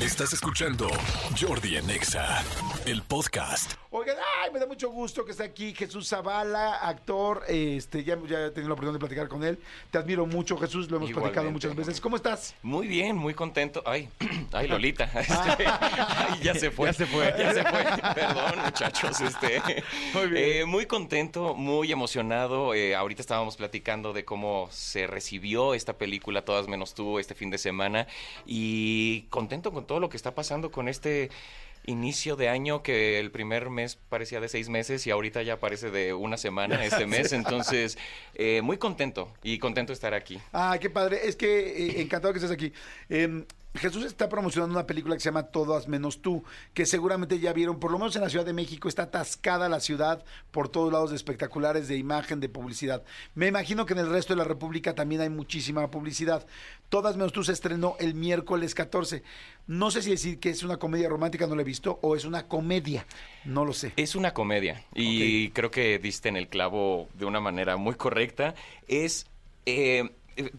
Estás escuchando Jordi en Exa, el podcast. Oigan, ay, me da mucho gusto que esté aquí Jesús Zavala, actor. Este, ya, ya he tenido la oportunidad de platicar con él. Te admiro mucho, Jesús. Lo hemos platicado muchas veces. ¿Cómo estás? Muy bien, muy contento. Ay, ay, Lolita. Este, ay, ya se fue. Ya se fue. Ya se fue. Perdón, muchachos. Este, Muy bien. eh, muy contento, muy emocionado. Eh, ahorita estábamos platicando de cómo se recibió esta película, Todas menos tú, este fin de semana. Y contento con todo lo que está pasando con este inicio de año que el primer mes parecía de seis meses y ahorita ya parece de una semana este mes. Entonces, eh, muy contento y contento de estar aquí. Ah, qué padre. Es que eh, encantado que estés aquí. Em, Jesús está promocionando una película que se llama Todas menos tú, que seguramente ya vieron, por lo menos en la Ciudad de México está atascada la ciudad por todos lados de espectaculares, de imagen, de publicidad. Me imagino que en el resto de la República también hay muchísima publicidad. Todas menos tú se estrenó el miércoles 14. No sé si decir que es una comedia romántica, no la he visto, o es una comedia, no lo sé. Es una comedia y creo que diste en el clavo de una manera muy correcta. Es... eh, eh,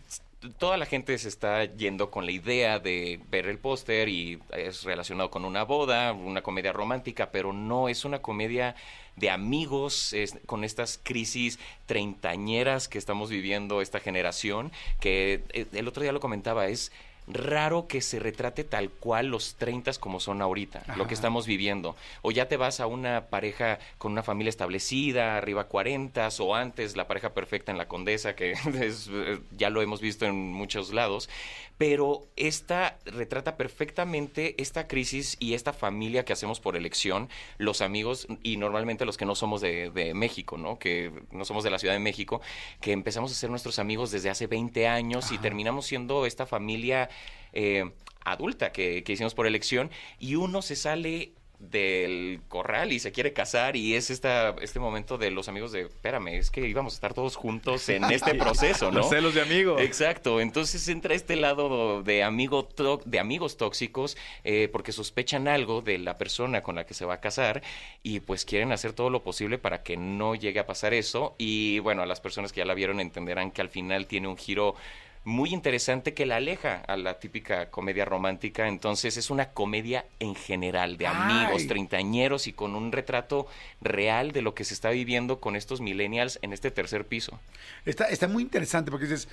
Toda la gente se está yendo con la idea de ver el póster y es relacionado con una boda, una comedia romántica, pero no es una comedia de amigos con estas crisis treintañeras que estamos viviendo esta generación, que eh, el otro día lo comentaba, es raro que se retrate tal cual los 30 como son ahorita, lo que estamos viviendo. O ya te vas a una pareja con una familia establecida, arriba 40 o antes la pareja perfecta en la Condesa, que es, eh, ya lo hemos visto en muchos lados, pero esta retrata perfectamente esta crisis y esta familia que hacemos por elección, los amigos y normalmente los que no somos de, de México, ¿no? Que no somos de la Ciudad de México, que empezamos a ser nuestros amigos desde hace 20 años y terminamos siendo esta familia eh, adulta que, que hicimos por elección y uno se sale del corral y se quiere casar y es esta, este momento de los amigos de, espérame, es que íbamos a estar todos juntos en este proceso, ¿no? Los celos de amigo. Exacto, entonces entra este lado de, amigo de amigos tóxicos eh, porque sospechan algo de la persona con la que se va a casar y pues quieren hacer todo lo posible para que no llegue a pasar eso y bueno, a las personas que ya la vieron entenderán que al final tiene un giro muy interesante que la aleja a la típica comedia romántica, entonces es una comedia en general de amigos, Ay. treintañeros y con un retrato real de lo que se está viviendo con estos millennials en este tercer piso. Está, está muy interesante porque dices,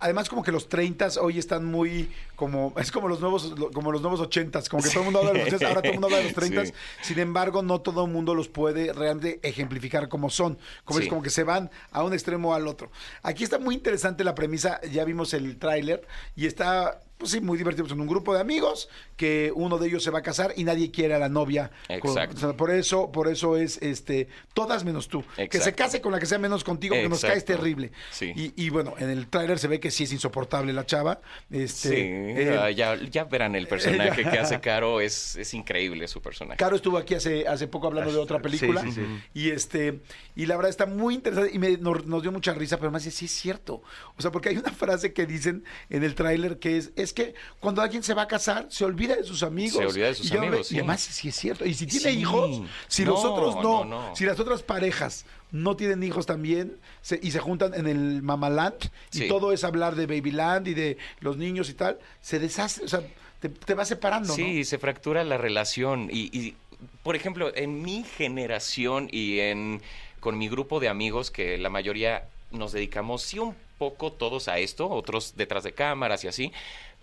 además como que los 30 hoy están muy como, es como los nuevos, como los nuevos 80 como que todo el mundo habla de los 80, ahora todo el mundo habla de los 30 Sí. sin embargo no todo el mundo los puede realmente ejemplificar como son, como es como que se van a un extremo o al otro. Aquí está muy interesante la premisa, ya vimos el tráiler y está pues sí, muy divertido. Son un grupo de amigos que uno de ellos se va a casar y nadie quiere a la novia. con- Exacto. o sea, por eso, por eso es este, todas menos tú. Que se case con la que sea menos contigo, que nos caes terrible. Sí. Y, y bueno, en el tráiler se ve que sí es insoportable la chava. Este, Sí, eh, ah, ya, ya verán el personaje que hace Caro, es, es increíble su personaje. Caro estuvo aquí hace, hace poco hablando de otra película. Sí, sí, sí. Y este, y la verdad está muy interesante. Y me, nos, nos dio mucha risa, pero más dice, sí es cierto. O sea, porque hay una frase que dicen en el tráiler que es, es que cuando alguien se va a casar, se olvida de sus amigos. Se olvida de sus Y yo amigos, Y además sí es cierto. Y si tiene Sí. hijos, si los No, otros no, no, no. si las otras parejas no tienen hijos también se- y se juntan en el Mamaland y todo es hablar de Babyland y de los niños y tal, se deshace, o sea, te, te va separando, Sí, ¿no? se fractura la relación. Y, y, por ejemplo, en mi generación y en con mi grupo de amigos, que la mayoría nos dedicamos sí un poco todos a esto, otros detrás de cámaras y así,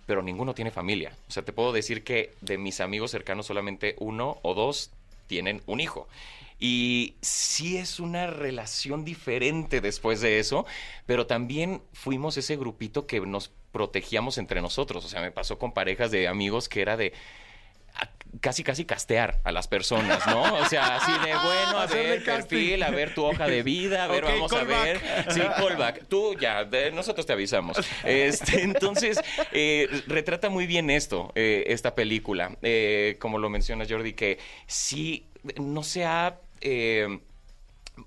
pero ninguno tiene familia. O sea, te puedo decir que de mis amigos cercanos solamente uno o dos tienen un hijo. Y sí es una relación diferente después de eso, pero también fuimos ese grupito que nos protegíamos entre nosotros. O sea, me pasó con parejas de amigos que era de casi casi castear a las personas, ¿no? O sea, así de bueno, a ver perfil, a ver tu hoja de vida, a ver, vamos a ver. Sí, callback. Tú ya, de- nosotros te avisamos. Este, entonces, eh, retrata muy bien esto, eh, esta película. Eh, como lo menciona Jordi, que sí no se ha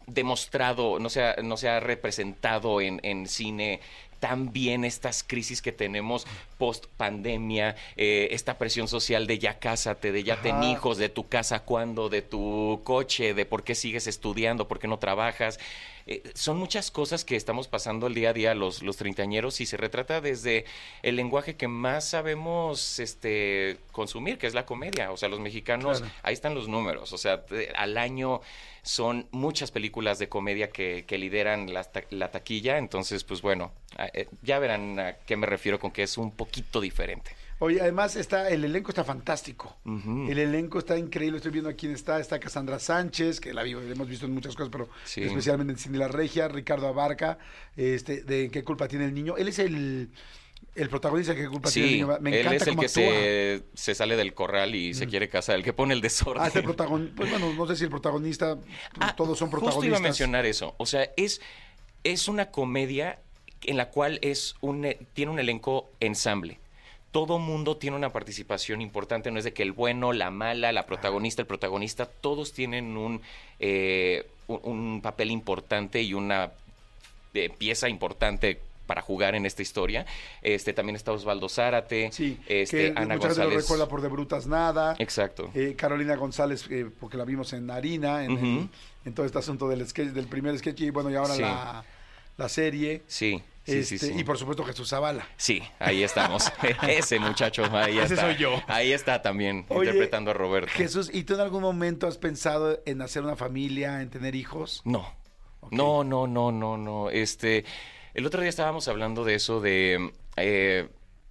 demostrado, no se ha, no se ha representado en, en cine también estas crisis que tenemos post pandemia, eh, esta presión social de ya cásate, de ya ten hijos, de tu casa cuándo, de tu coche, de por qué sigues estudiando, por qué no trabajas. Eh, son muchas cosas que estamos pasando el día a día los, los treintañeros y se retrata desde el lenguaje que más sabemos este, consumir, que es la comedia. O sea, los mexicanos, Claro. ahí están los números. O sea, te- al año son muchas películas de comedia que, que lideran la, ta- la taquilla. Entonces, pues bueno, ah, eh, ya verán a qué me refiero con que es un poquito diferente. Oye, además está, el elenco está fantástico. El elenco está increíble. Estoy viendo a quién está. Está Cassandra Sánchez, que la hemos visto en muchas cosas, pero Sí. especialmente en Cindy La Regia. Ricardo Abarca, este, de ¿Qué culpa tiene el niño? Él es el, el protagonista ¿Qué culpa tiene el niño? Me él encanta es el cómo que se, se sale del corral y se quiere casar, el que pone el desorden. Ah, este protagonista. Pues bueno, no sé si el protagonista. Ah, todos son protagonistas. Justo iba a mencionar eso. O sea, es, es una comedia en la cual es un, tiene un elenco ensamble. Todo mundo tiene una participación importante, no es de que el bueno, la mala, la protagonista, el protagonista, todos tienen un, eh, un, un papel importante y una eh, pieza importante para jugar en esta historia. Este también está Osvaldo Zárate, Sí, este, que Ana gente lo González. recuerda por De Brutas Nada. Exacto. Eh, Carolina González, eh, porque la vimos en Harina, en, el- en todo este asunto del sketch, del primer sketch y bueno, y ahora Sí. la, la serie. Sí, Este, sí. Y por supuesto Jesús Zavala. Sí, ahí estamos. Ese muchacho, ahí Ese está. soy yo. Ahí está también, Oye, interpretando a Roberto. Jesús, ¿y tú en algún momento has pensado en hacer una familia, en tener hijos? No. No, no, no, no, no. Este, el otro día estábamos hablando de eso de. eh,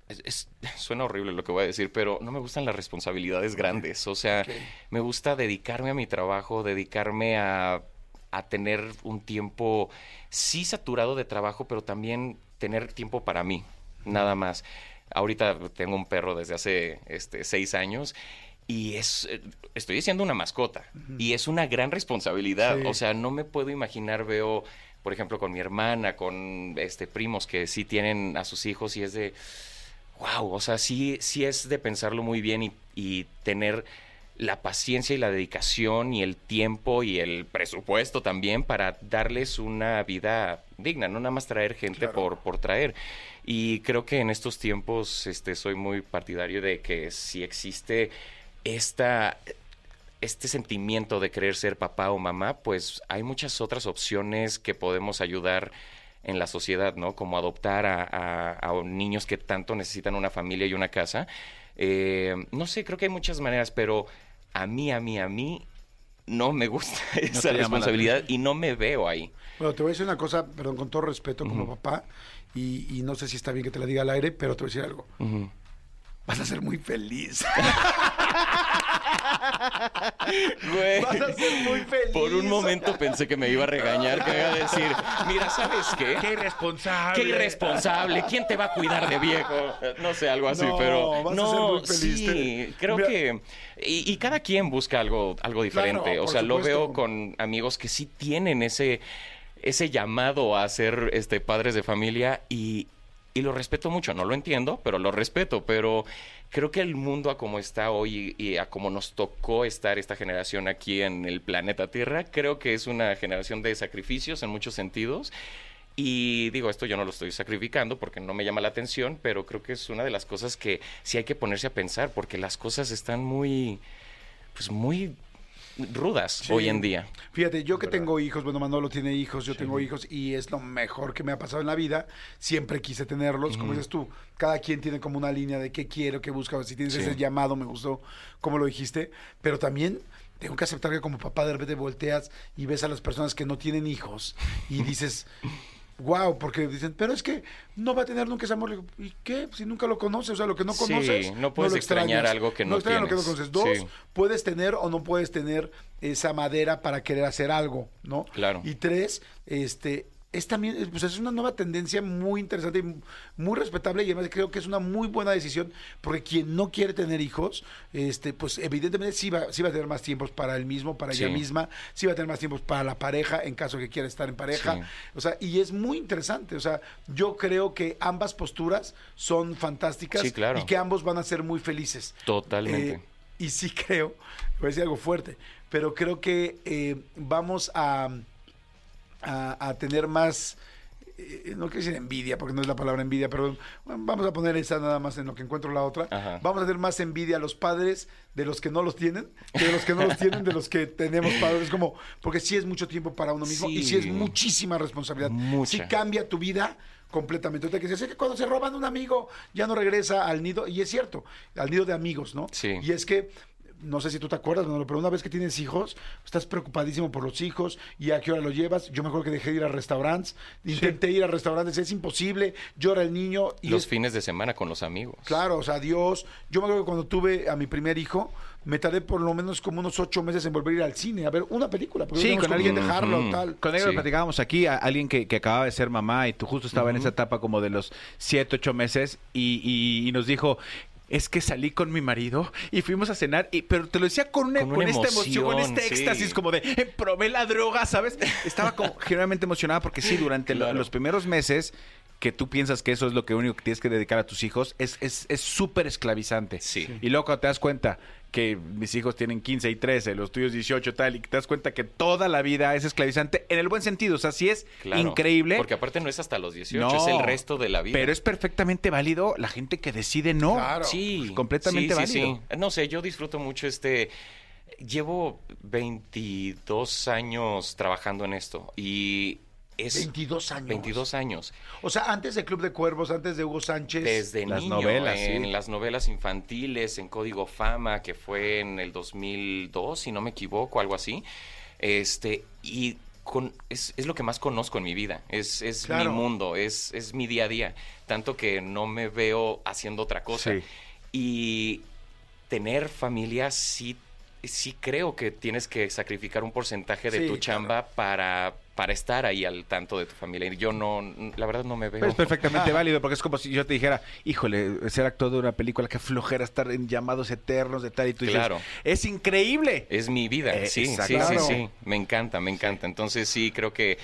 es- es- suena horrible lo que voy a decir, pero no me gustan las responsabilidades grandes. O sea, me gusta dedicarme a mi trabajo, dedicarme a, a tener un tiempo, sí saturado de trabajo, pero también tener tiempo para mí, nada más. Ahorita tengo un perro desde hace este, seis años y es, eh, estoy haciendo una mascota y es una gran responsabilidad. Sí. O sea, no me puedo imaginar, veo, por ejemplo, con mi hermana, con este primos que sí tienen a sus hijos y es de, wow, o sea, sí, sí es de pensarlo muy bien y, y tener la paciencia y la dedicación y el tiempo y el presupuesto también para darles una vida digna, no nada más traer gente Claro. por, por traer. Y creo que en estos tiempos este, soy muy partidario de que si existe esta, este sentimiento de querer ser papá o mamá, pues hay muchas otras opciones que podemos ayudar en la sociedad, ¿no? Como adoptar a, a- a niños que tanto necesitan una familia y una casa. Eh, no sé, creo que hay muchas maneras, pero a mí, a mí, a mí no me gusta esa responsabilidad y no me veo ahí. Bueno, te voy a decir una cosa, perdón, con todo respeto como papá, y, y no sé si está bien que te la diga al aire, pero te voy a decir algo. Vas a ser muy feliz. Güey. Vas a ser muy feliz. Por un momento pensé que me iba a regañar, que iba a decir, mira, ¿sabes qué? ¡Qué irresponsable! ¡Qué irresponsable! ¿Quién te va a cuidar de viejo? No sé, algo así, No, pero vas a no, ser muy feliz. sí, creo Mira- que y, y cada quien busca algo algo diferente. Claro, o sea, lo veo con amigos que sí tienen ese ese llamado a ser este padres de familia y y lo respeto mucho. No lo entiendo, pero lo respeto. Pero creo que el mundo a como está hoy y a como nos tocó estar esta generación aquí en el planeta Tierra, creo que es una generación de sacrificios en muchos sentidos. Y digo, esto yo no lo estoy sacrificando porque no me llama la atención, pero creo que es una de las cosas que sí hay que ponerse a pensar porque las cosas están muy, pues muy rudas Sí. hoy en día. Fíjate, yo que tengo hijos, bueno, Manolo tiene hijos, yo tengo hijos y es lo mejor que me ha pasado en la vida. Siempre quise tenerlos, como dices tú, cada quien tiene como una línea de qué quiero, qué busca. Si tienes Sí. ese llamado, me gustó como lo dijiste, pero también tengo que aceptar que como papá de repente volteas y ves a las personas que no tienen hijos y dices, wow, porque dicen, pero es que no va a tener nunca ese amor. Le digo, ¿Y qué? Si nunca lo conoces, o sea, lo que no Sí, conoces. no puedes lo extrañar algo que no extrañas lo que no tienes. conoces. Dos, Sí. puedes tener o no puedes tener esa madera para querer hacer algo, ¿no? Claro. Y tres, este, es también, eh, pues es una nueva tendencia muy interesante y muy respetable y además creo que es una muy buena decisión porque quien no quiere tener hijos, este, pues evidentemente sí va, sí va a tener más tiempos para él mismo, para ella misma, sí va a tener más tiempos para la pareja en caso que quiera estar en pareja, Sí. o sea, y es muy interesante, o sea, yo creo que ambas posturas son fantásticas Sí, claro. y que ambos van a ser muy felices. Totalmente. Eh, y sí creo, voy a decir algo fuerte, pero creo que eh, vamos a, a, a tener más eh, no quiero decir envidia, porque no es la palabra envidia, pero bueno, vamos a poner esa nada más en lo que encuentro la otra. Ajá. Vamos a tener más envidia a los padres de los que no los tienen, que de los que no los tienen, de los que tenemos padres. Como, porque sí es mucho tiempo para uno mismo y sí es muchísima responsabilidad. Mucha. Sí cambia tu vida completamente. Ahorita que que cuando se roban un amigo, ya no regresa al nido, y es cierto, al nido de amigos, ¿no? Sí. Y es que no sé si tú te acuerdas, Manolo, pero una vez que tienes hijos, estás preocupadísimo por los hijos y a qué hora lo llevas. Yo me acuerdo que dejé de ir a restaurantes, intenté ir a restaurantes, es imposible, llora el niño y Los es- fines de semana con los amigos. Claro, o sea, Dios. Yo me acuerdo que cuando tuve a mi primer hijo, me tardé por lo menos como unos ocho meses en volver a ir al cine a ver una película. Porque Sí, con alguien- dejarlo, Ujú. tal. Con él Sí. platicábamos aquí, a alguien que, que acababa de ser mamá y tú justo estaba en esa etapa como de los siete, ocho meses y, y- y nos dijo... Es que salí con mi marido y fuimos a cenar, y, pero te lo decía con, una, Con una esta emoción, con este sí. éxtasis, como de "Eh, probé la droga, ¿sabes? Estaba como generalmente emocionada porque sí, durante Claro. los primeros meses que tú piensas que eso es lo que único que tienes que dedicar a tus hijos, es es es súper esclavizante. Sí. Y luego cuando te das cuenta que mis hijos tienen 15 y 13, los tuyos 18 tal, y que te das cuenta que toda la vida es esclavizante en el buen sentido. O sea, sí es Claro. increíble. Porque aparte no es hasta los 18, No, es el resto de la vida. Pero es perfectamente válido la gente que decide no. Claro. Sí, completamente sí, sí, válido. sí. No sé, yo disfruto mucho este. Llevo 22 años trabajando en esto y es 22 años. 22 años. O sea, antes de Club de Cuervos, antes de Hugo Sánchez. Desde Las niño, novelas, en sí. las novelas infantiles, en Código Fama, que fue en el 2002, si no me equivoco, algo así. Este, y con, es, es lo que más conozco en mi vida. Es, es Claro. mi mundo, es, es mi día a día. Tanto que no me veo haciendo otra cosa. Sí. Y tener familia sí, sí creo que tienes que sacrificar un porcentaje de Sí, tu claro. chamba para, para estar ahí al tanto de tu familia. Yo no, la verdad no me veo. Pero es perfectamente válido porque es como si yo te dijera, híjole, ser actor de una película, que flojera estar en llamados eternos de tal y tú dices, Claro. es increíble. Es mi vida, Eh, sí, sí, sí, sí. Me encanta, me encanta. Entonces sí, creo que...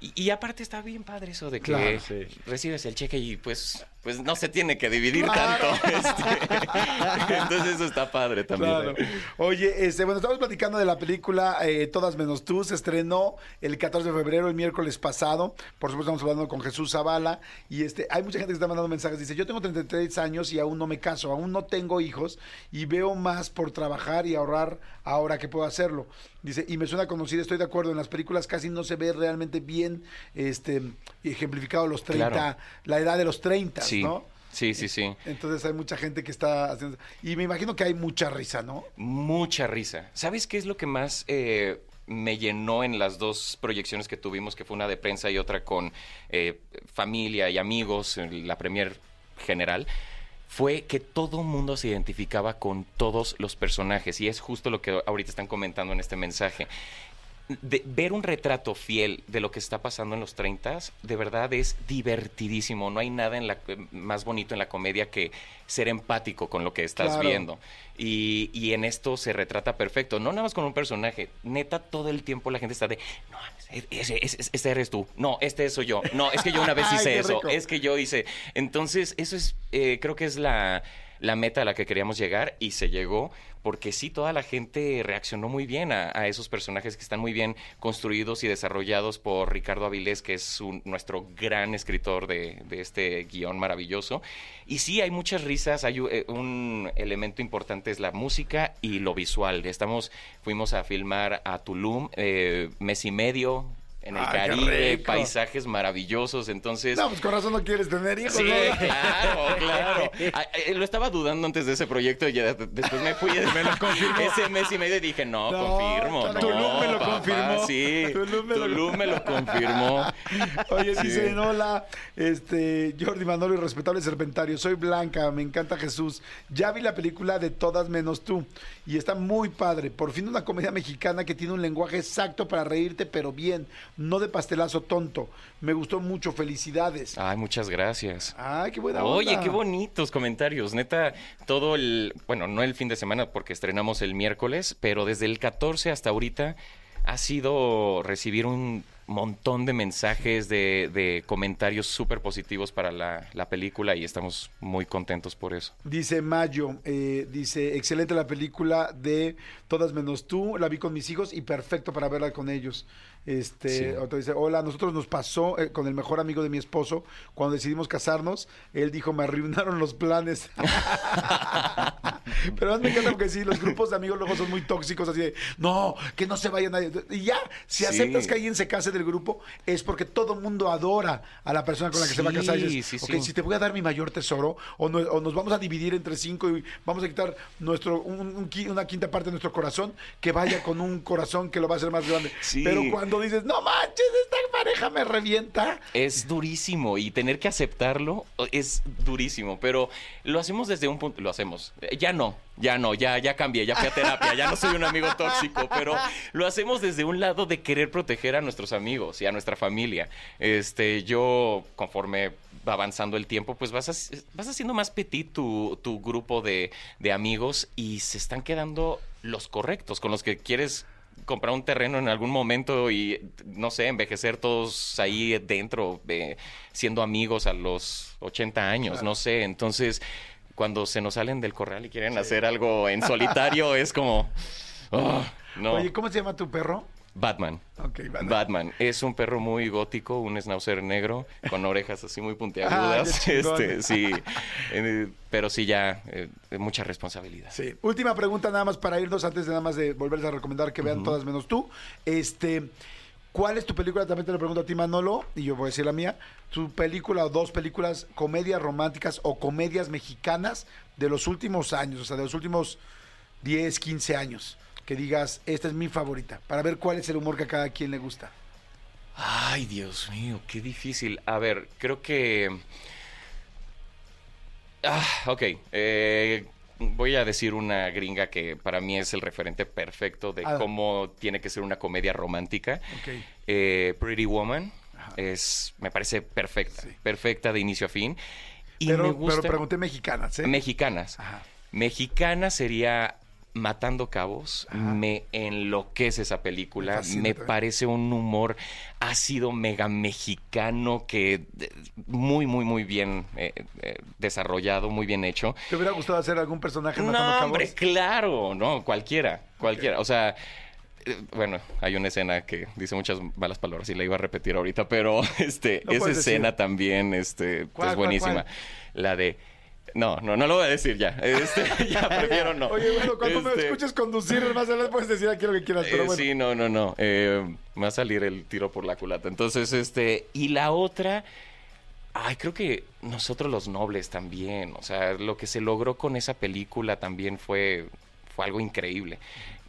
Y, y aparte está bien padre eso de que Claro, sí. recibes el cheque y pues, pues no se tiene que dividir Claro. tanto. este. Entonces eso está padre también. Claro. Oye, este, bueno, estamos platicando de la película eh, Todas menos tú. Se estrenó el 14 de febrero, el miércoles pasado. Por supuesto, estamos hablando con Jesús Zavala. Y este, hay mucha gente que está mandando mensajes. Dice, yo tengo 33 años y aún no me caso, aún no tengo hijos y veo más por trabajar y ahorrar ahora que puedo hacerlo. Dice, y me suena conocido, estoy de acuerdo, en las películas casi no se ve realmente bien este, ejemplificado los 30, Claro. la edad de los 30, Sí, ¿no? sí, sí, sí. Entonces hay mucha gente que está haciendo... Y me imagino que hay mucha risa, ¿no? Mucha risa. ¿Sabes qué es lo que más eh, me llenó en las dos proyecciones que tuvimos, que fue una de prensa y otra con eh, familia y amigos, la premier general? Fue que todo mundo se identificaba con todos los personajes y es justo lo que ahorita están comentando en este mensaje. De- ver un retrato fiel de lo que está pasando en los 30 de verdad es divertidísimo. No hay nada en la, más bonito en la comedia que ser empático con lo que estás Claro. viendo. Y, y en esto se retrata perfecto. No nada más con un personaje. Neta, todo el tiempo la gente está de, no, ese, ese, ese- este eres tú. No, este soy yo. No, es que yo una vez hice eso. Es que yo hice. Entonces, eso es, eh, creo que es la, la meta a la que queríamos llegar y se llegó. Porque sí, toda la gente reaccionó muy bien a, esos personajes que están muy bien construidos y desarrollados por Ricardo Avilés, que es nuestro gran escritor de, este guion maravilloso. Y sí, hay muchas risas, hay eh, un elemento importante es la música y lo visual. Estamos, fuimos a filmar a Tulum, eh, mes y medio en el qué Caribe, paisajes maravillosos. Entonces, No, pues con razón no quieres tener hijos. Sí, ¿no? claro, claro. Ah, eh, lo estaba dudando antes de ese proyecto y ya de- después me fui. me lo confirmó. Ese mes y medio y dije, no, No, confirmo. claro. no, Tulum me lo papá, confirmó. Sí, Tulum me lo- Tulum me lo confirmó. Oye, Sí. dicen, hola, este, Jordi Manolo y respetable serpentario, soy Blanca, me encanta Jesús. Ya vi la película de Todas menos tú y está muy padre. Por fin una comedia mexicana que tiene un lenguaje exacto para reírte, pero bien, no de pastelazo tonto. Me gustó mucho, felicidades. Ay, muchas gracias. Ay, qué buena Oye, onda. qué bonitos comentarios. Neta, todo el, bueno, no el fin de semana porque estrenamos el miércoles, pero desde el 14 hasta ahorita ha sido recibir un montón de mensajes, de, de comentarios súper positivos para la, la película y estamos muy contentos por eso. Dice Mayo, eh, dice, excelente la película de Todas menos tú, la vi con mis hijos y perfecto para verla con ellos. Este, Sí. otro dice, hola, a nosotros nos pasó eh, con el mejor amigo de mi esposo cuando decidimos casarnos, él dijo, me arruinaron los planes. Pero además me encanta porque sí, los grupos de amigos luego son muy tóxicos, así de, no, que no se vaya nadie. Y ya, si Sí. aceptas que alguien se case del grupo, es porque todo mundo adora a la persona con la que se va a casar. Y Sí, dices, sí, ok, sí. si te voy a dar mi mayor tesoro, o, no- o nos vamos a dividir entre cinco y vamos a quitar nuestro un- una quinta parte de nuestro corazón, que vaya con un corazón que lo va a hacer más grande. Pero cuando dices, no manches, esta pareja me revienta. Es durísimo y tener que aceptarlo es durísimo, pero lo hacemos desde un punto, lo hacemos. Ya no, ya no, ya, ya cambié, ya fui a terapia, ya no soy un amigo tóxico, pero lo hacemos desde un lado de querer proteger a nuestros amigos y a nuestra familia. Este, yo, conforme va avanzando el tiempo, pues vas, vas haciendo más petit tu, tu grupo de, de amigos y se están quedando los correctos, con los que quieres comprar un terreno en algún momento y, no sé, envejecer todos ahí dentro, eh, siendo amigos a los 80 años, no sé. Entonces, cuando se nos salen del corral y quieren hacer algo en solitario, es como... oh, no. Oye, ¿cómo se llama tu perro? Batman. Ok, vale. Batman. Es un perro muy gótico, un schnauzer negro, con orejas así muy Ah, puntiagudas. chingón. este, sí. Eh, pero sí ya, eh, mucha responsabilidad. Sí. Última pregunta nada más para irnos antes de nada más de volverles a recomendar que vean todas menos tú. Este, ¿cuál es tu película? También te lo pregunto a ti, Manolo, y yo voy a decir la mía. Tu película o dos películas, comedias románticas o comedias mexicanas de los últimos años, o sea, de los últimos 10, 15 años. Que digas, esta es mi favorita, para ver cuál es el humor que a cada quien le gusta. Ay, Dios mío, qué difícil. A ver, creo que... Ah, ok. eh, voy a decir una gringa que para mí es el referente perfecto de Ah. cómo tiene que ser una comedia romántica. Eh, Pretty Woman es, me parece perfecta, Sí. perfecta de inicio a fin. Y pero, me gusta... pero pregunté mexicanas, ¿eh? Mexicanas. Ajá. Mexicana sería Matando Cabos. Ajá. Me enloquece esa película. Me parece un humor ácido, mega mexicano, que eh, muy, muy, muy bien eh, eh, desarrollado, muy bien hecho. ¿Te hubiera gustado hacer algún personaje matando No, cabos? hombre, claro, no, cualquiera, cualquiera. O sea, bueno, hay una escena que dice muchas malas palabras y la iba a repetir ahorita, pero este, No esa escena decir. también este, ¿Cuál, es cuál, buenísima. cuál? La de... No, no, no lo voy a decir ya. Este, ya prefiero no. Oye, bueno, cuando me Este, escuches conducir, más adelante puedes decir aquí lo que quieras, pero eh, bueno. Sí, no, no, no. Eh, me va a salir el tiro por la culata. Entonces, este. Y la otra. Ay, creo que nosotros los nobles también. O sea, lo que se logró con esa película también fue, fue algo increíble.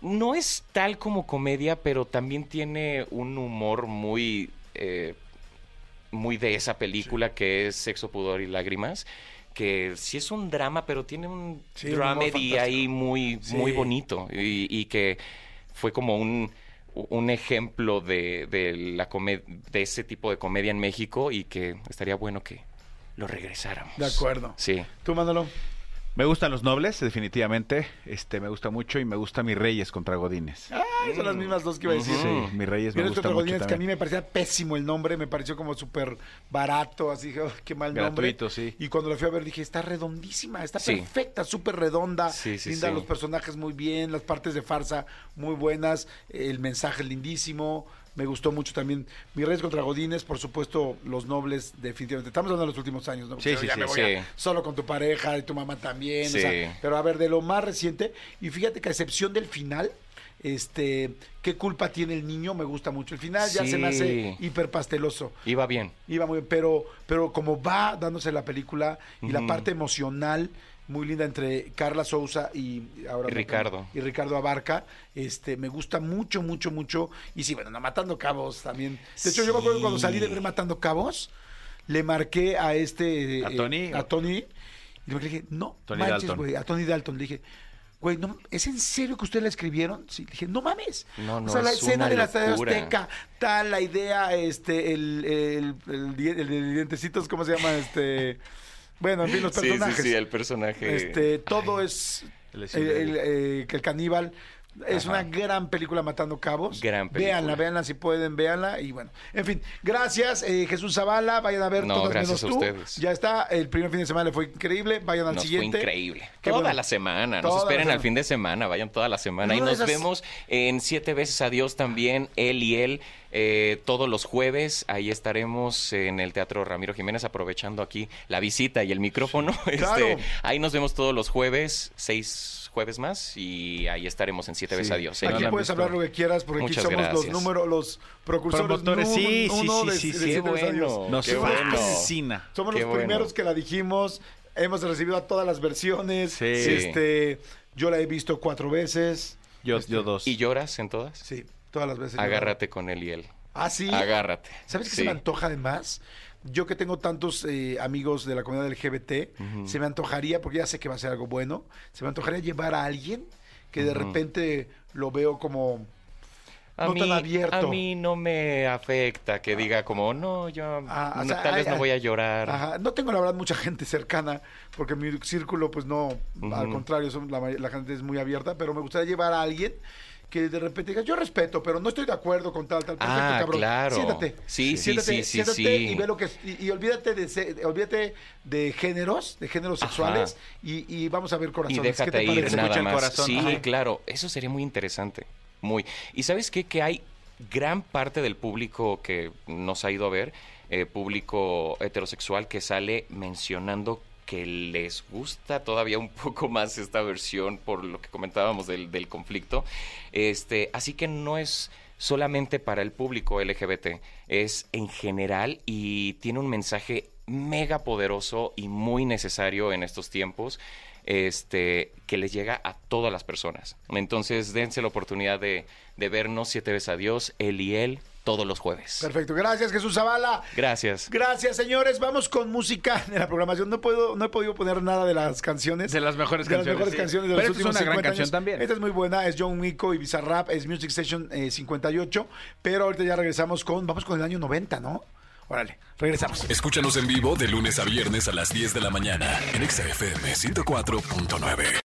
No es tal como comedia, pero también tiene un humor muy. eh, muy de esa película que es Sexo, Pudor y Lágrimas. Que sí es un drama, pero tiene un Sí, dramedy ahí muy, Sí. muy bonito. Y, y que fue como un, un ejemplo de, de la de ese tipo de comedia en México y que estaría bueno que lo regresáramos. De acuerdo. Sí. Tú, Manolo. Me gustan los nobles, definitivamente. Este, me gusta mucho y me gusta mis reyes contra Godines. Ay, son las mismas dos que iba a decir. Sí, mis reyes me gustan contra mucho Godínez, que a mí también. me parecía pésimo el nombre, me pareció como súper barato, así dije, "Oh, qué mal nombre. Gratuito, sí. Y cuando la fui a ver dije, está redondísima, está Sí. perfecta, súper redonda, Sí, sí, linda, sí. los personajes muy bien, las partes de farsa muy buenas, el mensaje lindísimo. Me gustó mucho también Mi Reyes contra Godines, por supuesto, Los Nobles, definitivamente. Estamos hablando de los últimos años, ¿no? Sí, Porque sí, ya sí, me voy a- solo con tu pareja y tu mamá también. o sea, pero a ver, de lo más reciente, y fíjate que a excepción del final, este, ¿qué culpa tiene el niño? Me gusta mucho. El final ya se me hace hiper pasteloso. Iba bien. Iba muy bien, pero, pero como va dándose la película y la parte emocional muy linda entre Carla Souza y ahora Y Ricardo. y Ricardo Abarca, este, me gusta mucho, mucho, mucho. Y sí, bueno, no, Matando Cabos también. De hecho, yo me acuerdo cuando salí de ver Matando Cabos, le marqué a este ¿A eh, Tony? a Tony, y le dije, no, Tony manches, güey, a Tony Dalton. Le dije, güey, no, ¿es en serio que ustedes la escribieron? Sí, le dije, no mames. No, o no, sea, la es escena de la Estadio. Azteca, tal, la idea, este, el, el, el, el dientecitos, ¿cómo se llama? Este, bueno, en fin, los Sí, sí, personajes. sí, el personaje. Este, todo es el el, el, eh, que el caníbal Es Ajá. una gran película Matando Cabos. Gran película. Véanla, véanla si pueden, véanla. Y bueno, en fin, gracias eh, Jesús Zavala. Vayan a ver No, todas gracias menos a tú. ustedes. Ya está, el primer fin de semana le fue increíble. Vayan al Nos siguiente. fue increíble. Qué toda bueno. la semana. Toda Nos esperen semana. al fin de semana. Vayan toda la semana. Y nos esas- vemos en Siete veces Adiós también, él y él, eh, todos los jueves. Ahí estaremos en el Teatro Ramiro Jiménez, aprovechando aquí la visita y el micrófono. Claro. Este, ahí nos vemos todos los jueves, seis jueves más, y ahí estaremos en Siete veces Adiós. no Aquí han puedes hablar lo que quieras porque Muchas aquí somos los gracias. números, los precursores nu- sí, sí, uno sí, de- sí, de sí. Siete Qué veces bueno. Adiós. Nos Qué Somos los bueno. fascina. Somos Qué los bueno. primeros que la dijimos. Hemos recibido a todas las versiones. Sí. Este, yo la he visto cuatro veces. Yo, yo dos. ¿Y lloras en todas? Sí, todas las veces. Agárrate con él y él. Ah, sí. Agárrate. ¿Sabes qué Sí. se me antoja además? Yo que tengo tantos eh, amigos de la comunidad LGBT, se me antojaría, porque ya sé que va a ser algo bueno, se me antojaría llevar a alguien que de repente lo veo como A no mí, tan abierto. A mí no me afecta que diga como, no, yo Ah, o no, sea, tal vez no ay. voy a llorar. Ajá, no tengo la verdad mucha gente cercana, porque mi círculo, pues no, al contrario, son- la, la gente es muy abierta, pero me gustaría llevar a alguien que de repente diga, yo respeto, pero no estoy de acuerdo con tal, tal, perfecto, Ah, cabrón. claro. Siéntate. Sí, sí, siéntate, sí, sí, siéntate sí. y ve lo que es- y, y olvídate de se- olvídate de géneros, de géneros Ajá. sexuales y, y vamos a ver y corazones. ¿Qué déjate te ir parece? nada Escucha el más. corazón. Sí, Ajá. claro, eso sería muy interesante. Muy. Y sabes qué? Que hay gran parte del público que nos ha ido a ver, eh, público heterosexual que sale mencionando que les gusta todavía un poco más esta versión por lo que comentábamos del, del conflicto. Este, así que no es solamente para el público LGBT, es en general y tiene un mensaje mega poderoso y muy necesario en estos tiempos este, que les llega a todas las personas. Entonces, dense la oportunidad de, de vernos siete veces a Dios, él y él, todos los jueves. Perfecto, gracias Jesús Zavala. Gracias. Gracias, señores. Vamos con música de la programación. No puedo, no he podido poner nada de las canciones. De las mejores de las canciones, mejores sí. canciones de Pero los esta es últimos una gran 50 canción años. también. Esta es muy buena, es John Mico y Bizarrap, es Music Station eh, 58, pero ahorita ya regresamos con, vamos con el año 90, ¿no? Órale, regresamos. Escúchanos en vivo de lunes a viernes a las 10 de la mañana en XFM 104.9.